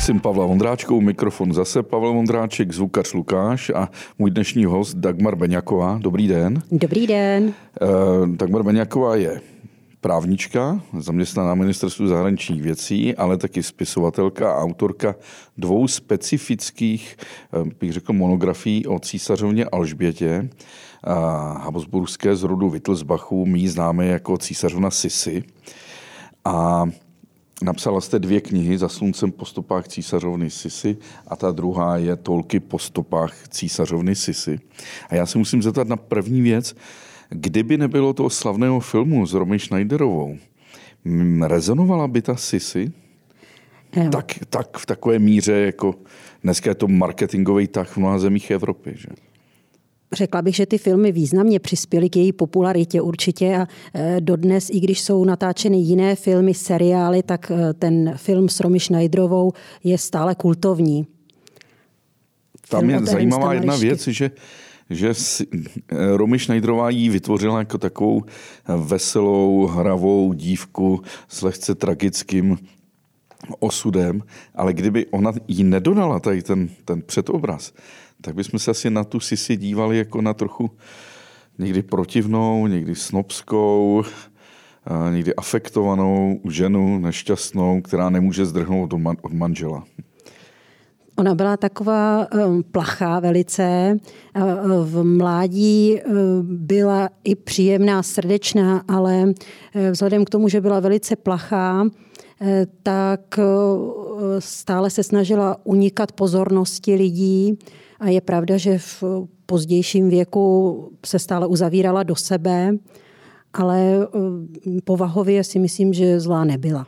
Maxim Pavla Vondráčkou, mikrofon zase Pavel Vondráček, zvukař Lukáš a můj dnešní host Dagmar Beňaková. Dobrý den. Dobrý den. Uh, Dagmar Beňaková je právnička, zaměstnaná na ministerstvu zahraničních věcí, ale taky spisovatelka a autorka dvou specifických, eh, bych řekl, monografií o císařovně Alžbětě, a Habsburské z rodu Wittelsbachů, mý známé jako císařovna Sisy. A Napsala jste dvě knihy za sluncem po stopách císařovny Sisy a ta druhá je Tolky po stopách císařovny Sisy. A já se musím zeptat na první věc. Kdyby nebylo toho slavného filmu s Romy Schneiderovou, rezonovala by ta Sisy? Tak, tak v takové míře, jako dneska je to marketingový tah v mnoha zemích Evropy. Že? Řekla bych, že ty filmy významně přispěly k její popularitě určitě a e, dodnes, i když jsou natáčeny jiné filmy, seriály, tak e, ten film s Romy Schneiderovou je stále kultovní. Tam je zajímavá jedna věc, že že Romy Schneiderová jí vytvořila jako takovou veselou, hravou dívku s lehce tragickým osudem, ale kdyby ona jí nedodala tady ten, ten předobraz, tak bychom se asi na tu Sisi dívali jako na trochu někdy protivnou, někdy snobskou, někdy afektovanou ženu nešťastnou, která nemůže zdrhnout od manžela. Ona byla taková um, plachá velice. V mládí um, byla i příjemná, srdečná, ale uh, vzhledem k tomu, že byla velice plachá, uh, tak uh, stále se snažila unikat pozornosti lidí. A je pravda, že v pozdějším věku se stále uzavírala do sebe, ale povahově si myslím, že zlá nebyla.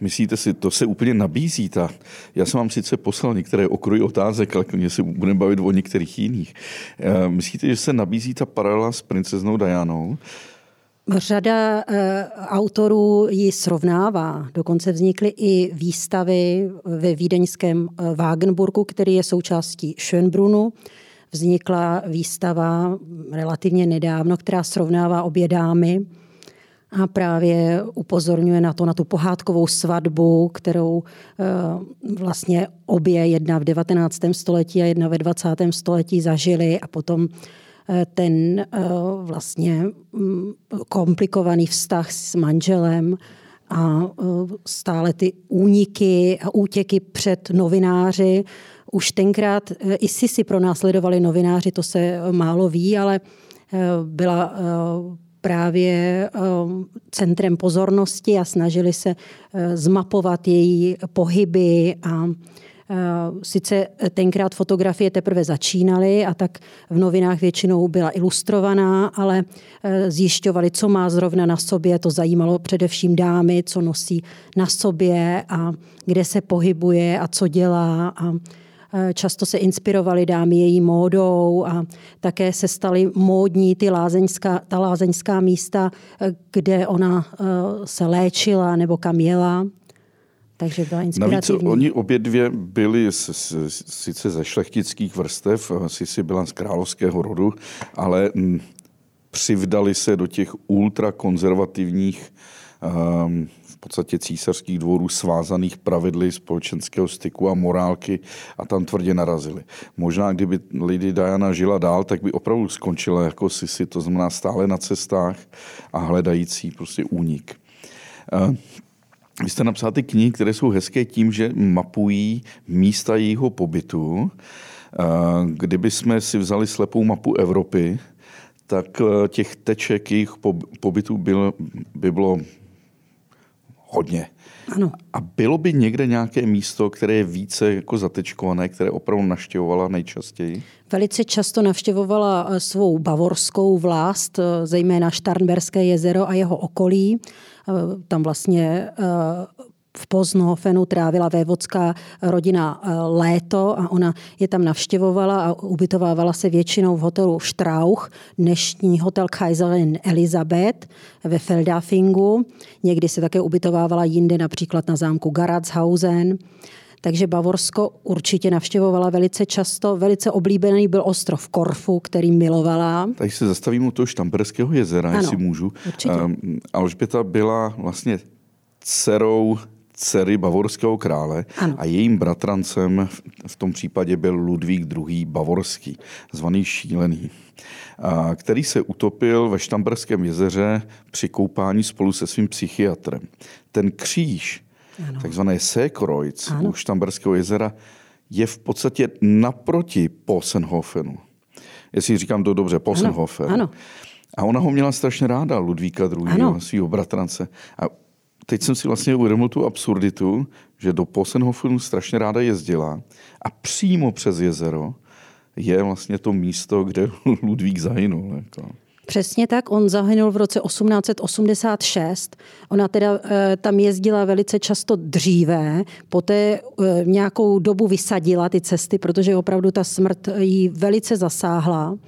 Myslíte si, to se úplně nabízí. Ta. Já jsem vám sice poslal některé okruhy otázek, ale mě se budeme bavit o některých jiných. Eh, myslíte, že se nabízí ta paralela s princeznou Dianou? Řada e, autorů ji srovnává. Dokonce vznikly i výstavy ve vídeňském eh, Wagenburgu, který je součástí Schönbrunnu. Vznikla výstava relativně nedávno, která srovnává obě dámy a právě upozorňuje na to, na tu pohádkovou svatbu, kterou eh, vlastně obě, jedna v 19. století a jedna ve 20. století zažili a potom eh, ten eh, vlastně mm, komplikovaný vztah s manželem a stále ty úniky a útěky před novináři. Už tenkrát i si pro následovali novináři, to se málo ví, ale byla právě centrem pozornosti a snažili se zmapovat její pohyby a Sice tenkrát fotografie teprve začínaly a tak v novinách většinou byla ilustrovaná, ale uh, zjišťovali, co má zrovna na sobě. To zajímalo především dámy, co nosí na sobě a kde se pohybuje a co dělá. A Eh, často se inspirovali dámy její módou a také se staly módní ty lázeňská, ta lázeňská místa, eh, kde ona eh, se léčila nebo kam jela. Takže byla inspirativní. Navíc oni obě dvě byly z, z, sice ze šlechtických vrstev, Sisi byla z královského rodu, ale m, přivdali se do těch ultrakonzervativních um, podstatě císařských dvorů svázaných pravidly společenského styku a morálky a tam tvrdě narazili. Možná, kdyby Lady Diana žila dál, tak by opravdu skončila jako Sisi, to znamená stále na cestách a hledající prostě únik. Vy jste napsal ty knihy, které jsou hezké tím, že mapují místa jejího pobytu. Kdyby jsme si vzali slepou mapu Evropy, tak těch teček jejich pobytu bylo, by bylo hodně. Ano. A bylo by někde nějaké místo, které je více jako zatečkované, které opravdu naštěvovala nejčastěji? Velice často navštěvovala eh, svou bavorskou vlast, eh, zejména Štarnberské jezero a jeho okolí. Eh, tam vlastně v Poznhofenu trávila vévodská rodina eh, léto a ona je tam navštěvovala a ubytovávala se většinou v hotelu Strauch, dnešní hotel Kaiserin Elizabeth ve Feldafingu. Někdy se také ubytovávala jinde, například na zámku Garatshausen. Takže Bavorsko určitě navštěvovala velice často. Velice oblíbený byl ostrov Korfu, který milovala. Tady se zastavím u toho Štamberského jezera, ano, jestli můžu. Určitě. Um, Alžběta byla vlastně dcerou dcery bavorského krále Ano. a jejím bratrancem v tom případě byl Ludvík II. Bavorský, zvaný Šílený, který se utopil ve Štamberském jezeře při koupání spolu se svým psychiatrem. Ten kříž, Ano. takzvané Ano. u Štamberského jezera, je v podstatě naproti Posenhofenu. Jestli říkám to dobře, Posenhofen. ano. A ona ho měla strašně ráda, Ludvíka II., Ano. svého bratrance. A teď jsem si vlastně uvědomil tu absurditu, že do Posenhofenu strašně ráda jezdila a přímo přes jezero je vlastně to místo, kde Ludvík zahynul. Jako. Přesně tak, on zahynul v roce 1886. Ona teda e, tam jezdila velice často dříve, poté e, nějakou dobu vysadila ty cesty, protože opravdu ta smrt jí velice zasáhla.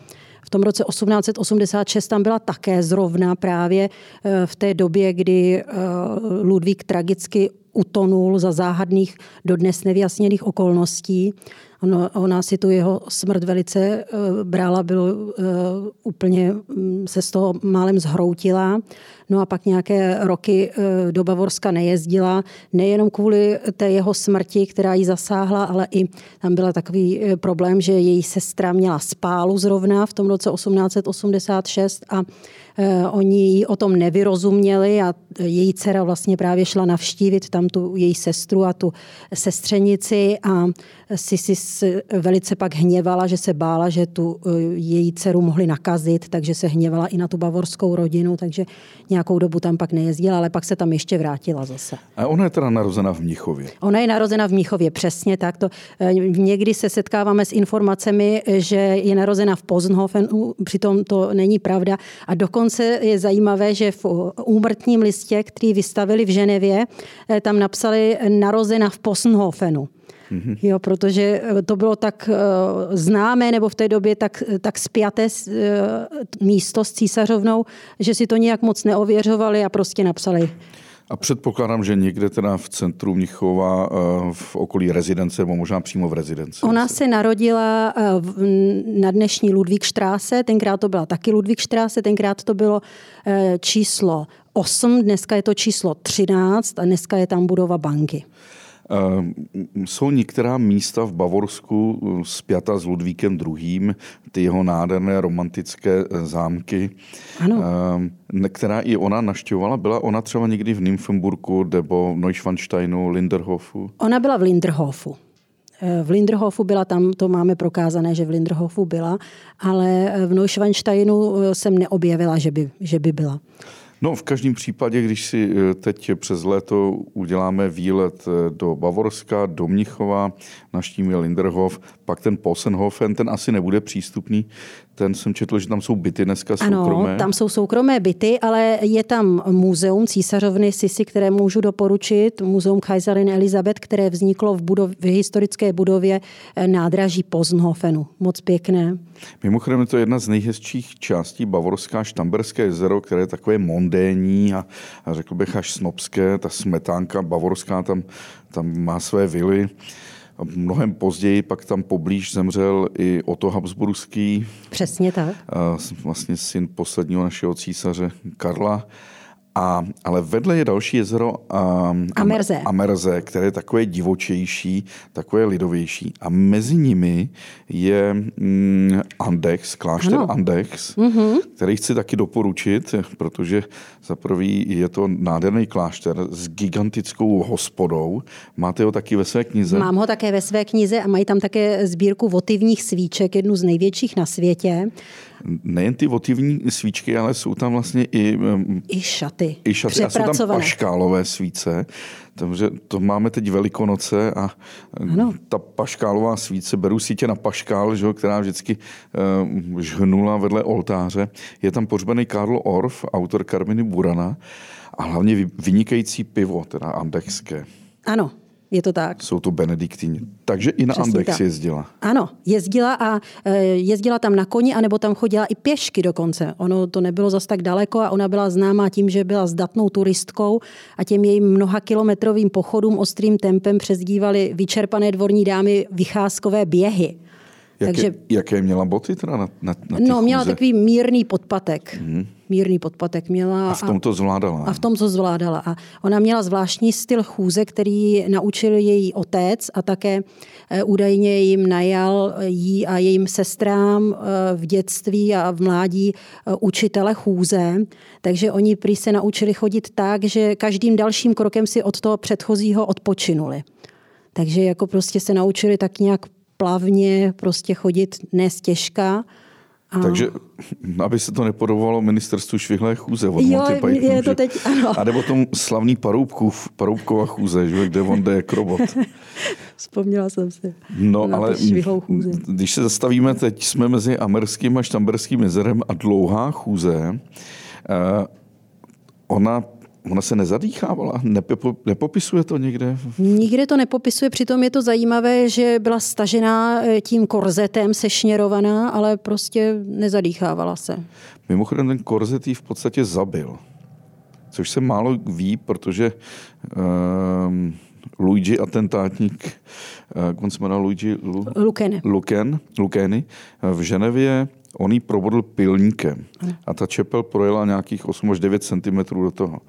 V tom roce 1886 tam byla také zrovna právě e, v té době, kdy e, Ludvík tragicky utonul za záhadných, dodnes nevyjasněných okolností. Ono, ona si tu jeho smrt velice uh, brala, bylo uh, úplně um, se z toho málem zhroutila. No a pak nějaké roky uh, do Bavorska nejezdila, nejenom kvůli té jeho smrti, která ji zasáhla, ale i tam byl takový uh, problém, že její sestra měla spálu zrovna v tom roce 1886 a Oni ji o tom nevyrozuměli a její dcera vlastně právě šla navštívit tam tu její sestru a tu sestřenici a si si velice pak hněvala, že se bála, že tu její dceru mohli nakazit, takže se hněvala i na tu bavorskou rodinu, takže nějakou dobu tam pak nejezdila, ale pak se tam ještě vrátila zase. A ona je teda narozena v Mnichově. Ona je narozena v Mnichově, přesně tak. To, někdy se setkáváme s informacemi, že je narozena v Poznhofenu, přitom to není pravda. A dokonce je zajímavé, že v úmrtním listě, který vystavili v Ženevě, tam napsali narozena v Poznhofenu. Mm-hmm. Jo, protože to bylo tak známé, nebo v té době tak, tak spjaté místo s císařovnou, že si to nějak moc neověřovali a prostě napsali a předpokládám, že někde teda v centru Mnichova, v okolí rezidence, nebo možná přímo v rezidenci. Ona se narodila na dnešní Ludvík Štráse, tenkrát to byla taky Ludvík Štráse, tenkrát to bylo číslo 8, dneska je to číslo 13 a dneska je tam budova banky. Jsou některá místa v Bavorsku spjata s Ludvíkem II., ty jeho nádherné romantické zámky, ano. která i ona naštěvovala. Byla ona třeba někdy v Nymphenburgu nebo v Neuschwansteinu, Linderhofu? Ona byla v Linderhofu. V Linderhofu byla tam, to máme prokázané, že v Linderhofu byla, ale v Neuschwansteinu jsem neobjevila, že by, že by byla. No, v každém případě, když si teď přes léto uděláme výlet do Bavorska, do Mnichova, naštívíme Linderhof, pak ten Posenhofen, ten asi nebude přístupný. Ten jsem četl, že tam jsou byty dneska soukromé. Ano, tam jsou soukromé byty, ale je tam muzeum císařovny Sisi, které můžu doporučit, muzeum Kaiserin Elizabeth, které vzniklo v, budov, v historické budově nádraží Poznhofenu. Moc pěkné. Mimochodem to je jedna z nejhezčích částí Bavorská Štamberské jezero, které je takové mondénní a, a řekl bych až snobské. Ta smetánka bavorská tam, tam má své vily. Mnohem později pak tam poblíž zemřel i Otto Habsburský. Přesně tak. Vlastně syn posledního našeho císaře Karla. A, ale vedle je další jezero um, Amerze. Amerze, které je takové divočejší, takové lidovější. A mezi nimi je mm, Andex, klášter ano. Andex, mm-hmm. který chci taky doporučit, protože za prvý je to nádherný klášter s gigantickou hospodou. Máte ho taky ve své knize? Mám ho také ve své knize a mají tam také sbírku votivních svíček, jednu z největších na světě. Nejen ty votivní svíčky, ale jsou tam vlastně i... I šaty. I šaty. A jsou tam paškálové svíce. Takže to máme teď Velikonoce a ano. ta paškálová svíce, beru si tě na paškál, že, která vždycky uh, žhnula vedle oltáře. Je tam pohřbený Karl Orff, autor Karminy Burana a hlavně vynikající pivo, teda andexské. Ano, je to tak. Jsou to benediktíni. Takže i na Přesně Andex tak. jezdila. Ano, jezdila a jezdila tam na koni, anebo tam chodila i pěšky dokonce. Ono to nebylo zas tak daleko a ona byla známá tím, že byla zdatnou turistkou a těm jejím mnoha kilometrovým pochodům ostrým tempem přezdívali vyčerpané dvorní dámy vycházkové běhy. Jaké, Takže, jaké měla boty teda na, na, na No, měla takový mírný podpatek. Hmm. Mírný podpatek měla. A v tom to zvládala. A v tom to zvládala. A ona měla zvláštní styl chůze, který naučil její otec a také eh, údajně jim najal jí a jejím sestrám eh, v dětství a v mládí eh, učitele chůze. Takže oni prý se naučili chodit tak, že každým dalším krokem si od toho předchozího odpočinuli. Takže jako prostě se naučili tak nějak plavně prostě chodit nestěžka. A... Takže, aby se to nepodobovalo ministerstvu švihlé chůze od jo, Monty je to teď, ano. A nebo tom slavný Paroubkův, Paroubková chůze, že, kde on jde jako robot. Vzpomněla jsem si. No, ale chůze. když se zastavíme, teď jsme mezi Amerským a Štamberským jezerem a dlouhá chůze. Uh, ona Ona se nezadýchávala? Nepopo, nepopisuje to někde? Nikde to nepopisuje, přitom je to zajímavé, že byla stažená eh, tím korzetem, sešněrovaná, ale prostě nezadýchávala se. Mimochodem ten korzet ji v podstatě zabil. Což se málo ví, protože um, Luigi atentátník, jak on se jmenoval Luigi Lu, Lukene. Luken, Lukeny, v Ženevě on ji probodl pilníkem a ta čepel projela nějakých 8 až 9 cm do toho.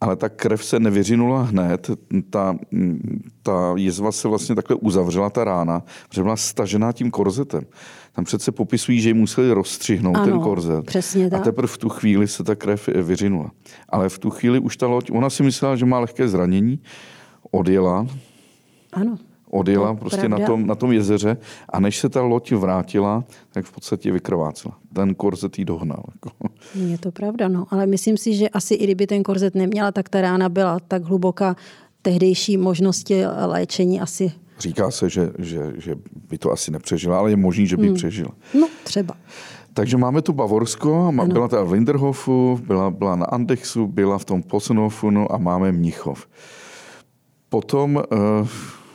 Ale ta krev se nevyřinula hned, ta, ta jizva se vlastně takhle uzavřela, ta rána, protože byla stažená tím korzetem. Tam přece popisují, že ji museli rozstřihnout ano, ten korzet. Přesně tak. A teprve v tu chvíli se ta krev vyřinula. Ale v tu chvíli už ta loď, ona si myslela, že má lehké zranění, odjela. Ano odjela no, prostě na tom, na tom jezeře a než se ta loď vrátila, tak v podstatě vykrvácela. Ten korzet jí dohnal. Jako. Je to pravda, no. Ale myslím si, že asi i kdyby ten korzet neměla, tak ta rána byla tak hluboká, tehdejší možnosti léčení asi Říká se, že, že, že by to asi nepřežila, ale je možný, že by hmm. přežila. No, třeba. Takže máme tu Bavorsko, ano. byla teda v Linderhofu, byla, byla na Andexu, byla v tom Posenhofu no a máme Mnichov. Potom uh,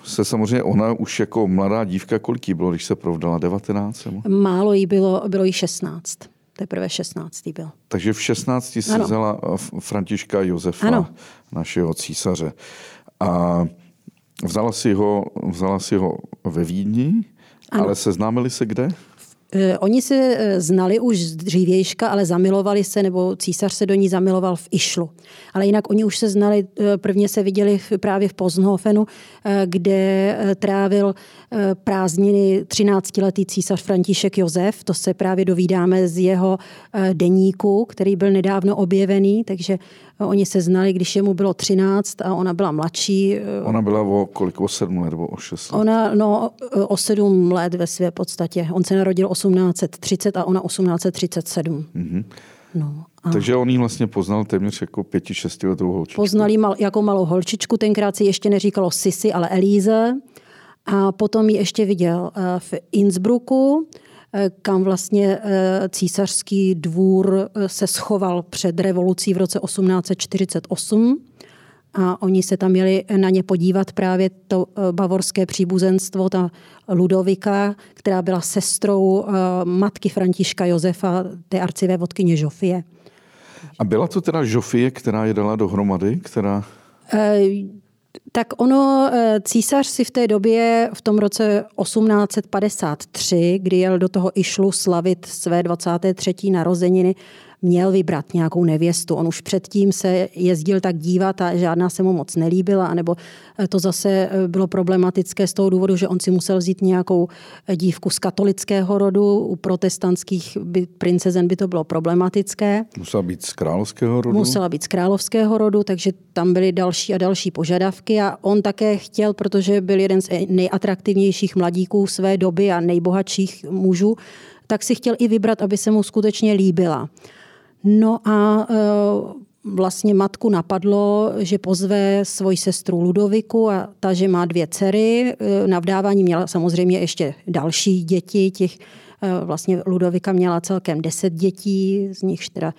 se samozřejmě ona už jako mladá dívka, kolik jí bylo, když se provdala? 19? Málo jí bylo, bylo jí 16. Teprve 16. byl. Takže v 16. si vzala eh, Františka Josefa, ano. našeho císaře. A vzala si ho, vzala si ho ve Vídni, ano. ale seznámili se kde? Eh, oni se eh, znali už z dřívějška, ale zamilovali se, nebo císař se do ní zamiloval v Išlu. Ale jinak oni už se znali, eh, prvně se viděli právě v Poznhofenu, kde trávil prázdniny 13-letý císař František Josef. To se právě dovídáme z jeho deníku, který byl nedávno objevený, takže Oni se znali, když jemu bylo 13 a ona byla mladší. Ona byla o kolik? O 7 let nebo o 6 let? Ona, no, o 7 let ve své podstatě. On se narodil 1830 a ona 1837. Mm-hmm. No, a... Takže on ji vlastně poznal téměř jako pěti, šestiletou holčičku. Poznal ji mal, jako malou holčičku, tenkrát se ještě neříkalo Sisi, ale Elíze. A potom ji ještě viděl eh, v Innsbrucku, Eh, kam vlastně eh, císařský dvůr eh, se schoval před revolucí v roce 1848 a oni se tam měli na ně podívat právě to bavorské příbuzenstvo, ta Ludovika, která byla sestrou matky Františka Josefa, té arcivé vodkyně Žofie. A byla to teda Žofie, která je dala dohromady, která... Tak ono, eh, císař si v té době, v tom roce 1853, kdy jel do toho Išlu slavit své 23. narozeniny, měl vybrat nějakou nevěstu. On už předtím se jezdil tak dívat a žádná se mu moc nelíbila, anebo eh, to zase eh, bylo problematické z toho důvodu, že on si musel vzít nějakou eh, dívku z katolického rodu, u protestantských by, princezen by to bylo problematické. Musela být z královského rodu? Musela být z královského rodu, takže tam byly další a další požadavky a on také chtěl, protože byl jeden z nejatraktivnějších mladíků své doby a nejbohatších mužů, tak si chtěl i vybrat, aby se mu skutečně líbila. No a e, vlastně matku napadlo, že pozve svoji sestru Ludoviku a ta, že má dvě dcery. E, na vdávání měla samozřejmě ještě další děti, těch e, Vlastně Ludovika měla celkem deset dětí, z nich teda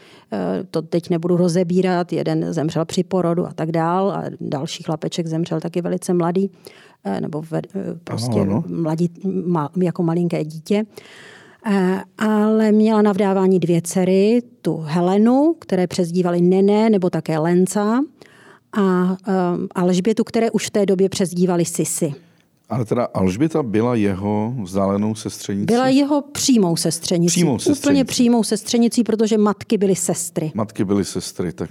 to teď nebudu rozebírat, jeden zemřel při porodu a tak dál a další chlapeček zemřel taky velice mladý, nebo prostě mladí, jako malinké dítě. Eh, ale měla na vdávání dvě dcery, tu Helenu, které přezdívali Nene nebo také Lenca a eh, Alžbětu, které už v té době přezdívali Sisi. Ale teda Alžběta byla jeho vzdálenou sestřenicí? Byla jeho přímou sestřenicí. Přímou sestřenicí. Úplně přímou sestřenicí, protože matky byly sestry. Matky byly sestry, tak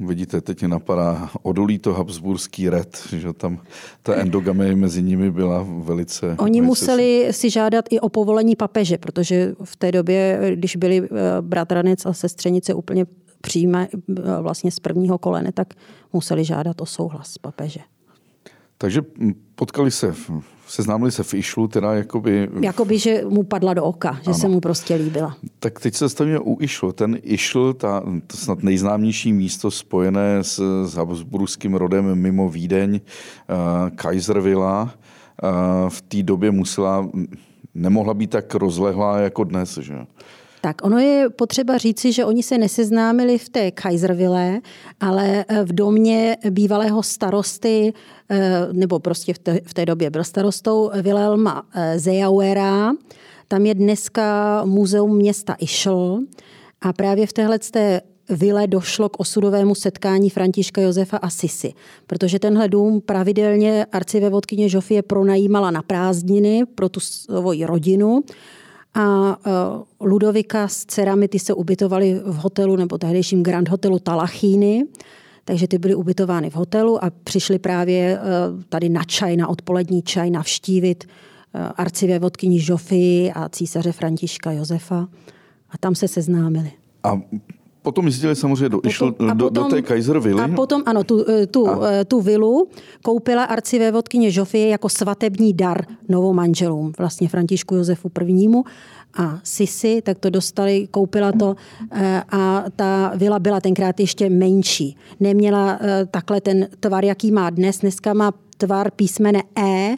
Vidíte, teď mě napadá odolí to habsburský red, že tam ta endogamie mezi nimi byla velice... Oni velice... museli si žádat i o povolení papeže, protože v té době, když byli eh, bratranec a sestřenice úplně přijme eh, vlastně z prvního kolene, tak museli žádat o souhlas papeže. Takže potkali se, seznámili se v Išlu, teda jakoby... Jakoby, že mu padla do oka, že ano. se mu prostě líbila. Tak teď se stavíme u Išlu. Ten Išl, ta, to snad nejznámější místo spojené s, s Habsburským rodem mimo Vídeň, uh, Kaiservilla, uh, v té době musela, nemohla být tak rozlehlá jako dnes, že? Tak ono je potřeba říci, že oni se neseznámili v té Kaiserville, ale v domě bývalého starosty, eh, nebo prostě v té, v té době byl starostou Wilhelma eh, Zejauera. Tam je dneska muzeum města Išl a právě v téhle té vile došlo k osudovému setkání Františka Josefa a Sisy, protože tenhle dům pravidelně arcivévodkyně Žofie pronajímala na prázdniny pro tu svoji rodinu a e, Ludovika s dcerami ty se ubytovali v hotelu nebo tehdejším Grand Hotelu Talachíny, takže ty byly ubytovány v hotelu a přišli právě e, tady na čaj, na odpolední čaj navštívit e, arcivévodkyni Žofy a císaře Františka Josefa a tam se seznámili. A Potom jezdili samozřejmě do, potom, do, potom, do té Kaiservily. A potom, ano, tu, tu, a. tu vilu koupila arcivévodkyně Žofie jako svatební dar novomanželům, vlastně Františku Josefu I. a Sisi, tak to dostali, koupila to eh, a ta vila byla tenkrát ještě menší. Neměla eh, takhle ten tvar, jaký má dnes. Dneska má tvar písmene E, eh,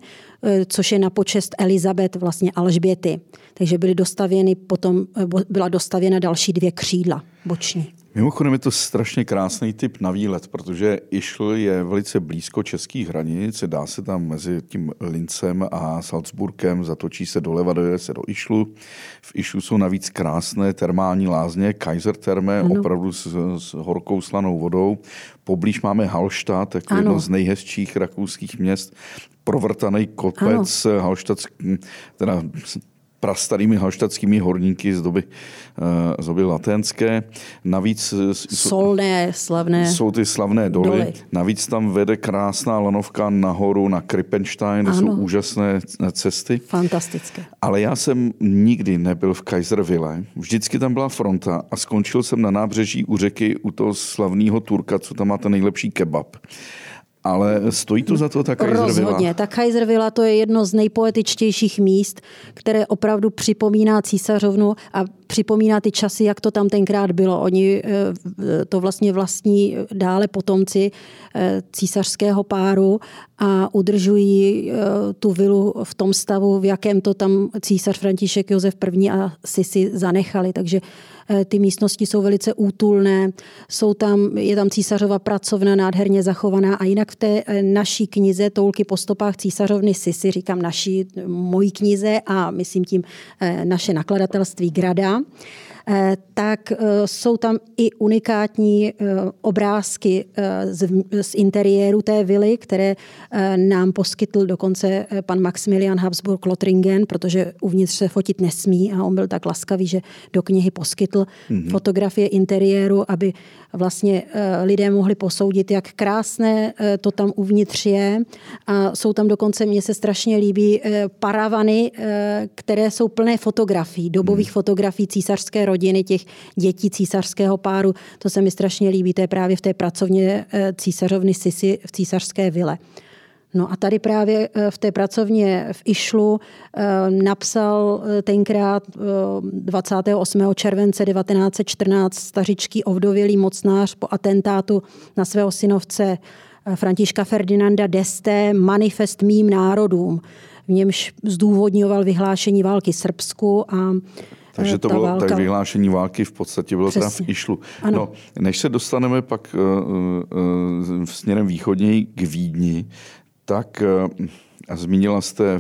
což je na počest Elizabet, vlastně Alžběty. Takže byly dostavěny potom, byla dostavěna další dvě křídla boční. Mimochodem je to strašně krásný typ na výlet, protože Išl je velice blízko českých hranic, dá se tam mezi tím Lincem a Salzburgem, zatočí se doleva, dojede se do Išlu. V Išlu jsou navíc krásné termální lázně, Kaiser Terme, ano. opravdu s, s horkou slanou vodou. Poblíž máme Halštát, jako jedno z nejhezčích rakouských měst, provrtaný kopec, Halštat, teda prastarými halštatskými horníky z doby, eh, z doby latenské. Navíc Solné, slavné jsou ty slavné doly. doly. Navíc tam vede krásná lanovka nahoru na Kripenstein, kde jsou úžasné cesty. Fantastické. Ale já jsem nikdy nebyl v Kaiserville. Vždycky tam byla fronta a skončil jsem na nábřeží u řeky u toho slavného Turka, co tam má ten nejlepší kebab. Ale stojí to za to ta Kaiservilla? Rozhodně. Ta Kaiservilla to je jedno z nejpoetičtějších míst, které opravdu připomíná císařovnu a připomíná ty časy, jak to tam tenkrát bylo. Oni eh, to vlastně vlastní dále potomci eh, císařského páru a udržují eh, tu vilu v tom stavu, v jakém to tam císař František Josef I. a Sisi zanechali. Takže ty místnosti jsou velice útulné, jsou tam, je tam císařova pracovna nádherně zachovaná a jinak v té naší knize Toulky po stopách císařovny Sisi, říkám naší, mojí knize a myslím tím naše nakladatelství Grada, Eh, tak eh, jsou tam i unikátní eh, obrázky z interiéru té vily, které nám poskytl dokonce pan Maximilian Habsburg Lothringen, protože uvnitř se fotit nesmí a on byl tak laskavý, že do knihy poskytl mm-hmm. fotografie interiéru, aby vlastně lidé mohli posoudit, jak krásné to tam uvnitř je. A jsou tam dokonce, mně se strašně líbí, paravany, které jsou plné fotografií, dobových mm. fotografií císařské rodiny, těch dětí císařského páru. To se mi strašně líbí, to je právě v té pracovně eh, císařovny Sisi v císařské vile. No a tady právě eh, v té pracovně v Išlu eh, napsal tenkrát 28. července 1914 stařičký ovdovělý mocnář po atentátu na svého synovce Františka Ferdinanda d'Este manifest mým národům. V němž zdůvodňoval vyhlášení války Srbsku a takže to bylo tak vyhlášení války v podstatě bylo teda v Išlu. Ano. No, než se dostaneme pak uh, uh, směrem východněji k Vídni, tak uh, a zmínila jste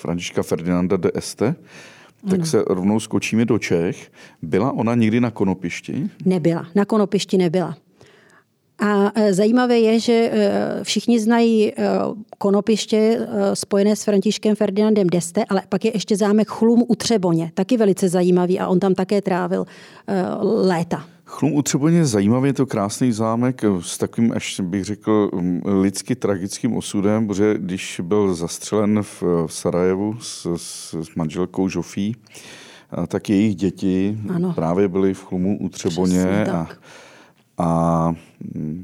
Františka Ferdinanda de Este, tak ano. se rovnou skočíme do Čech. Byla ona někdy na Konopišti? Nebyla, na Konopišti nebyla. A zajímavé je, že všichni znají konopiště spojené s Františkem Ferdinandem d'Este, ale pak je ještě zámek Chlum u Třeboně, taky velice zajímavý a on tam také trávil léta. Chlum u Třeboně je zajímavý, je to krásný zámek s takovým, až bych řekl, lidsky tragickým osudem, protože když byl zastřelen v Sarajevu s, s, s manželkou Žofí, tak jejich děti ano. právě byly v Chlumu u Třeboně a, a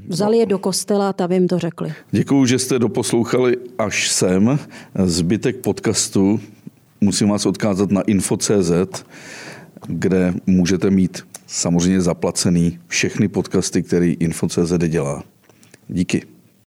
Vzali je do kostela a tam jim to řekli. Děkuju, že jste doposlouchali až sem. Zbytek podcastu musím vás odkázat na info.cz, kde můžete mít samozřejmě zaplacený všechny podcasty, který info.cz dělá. Díky.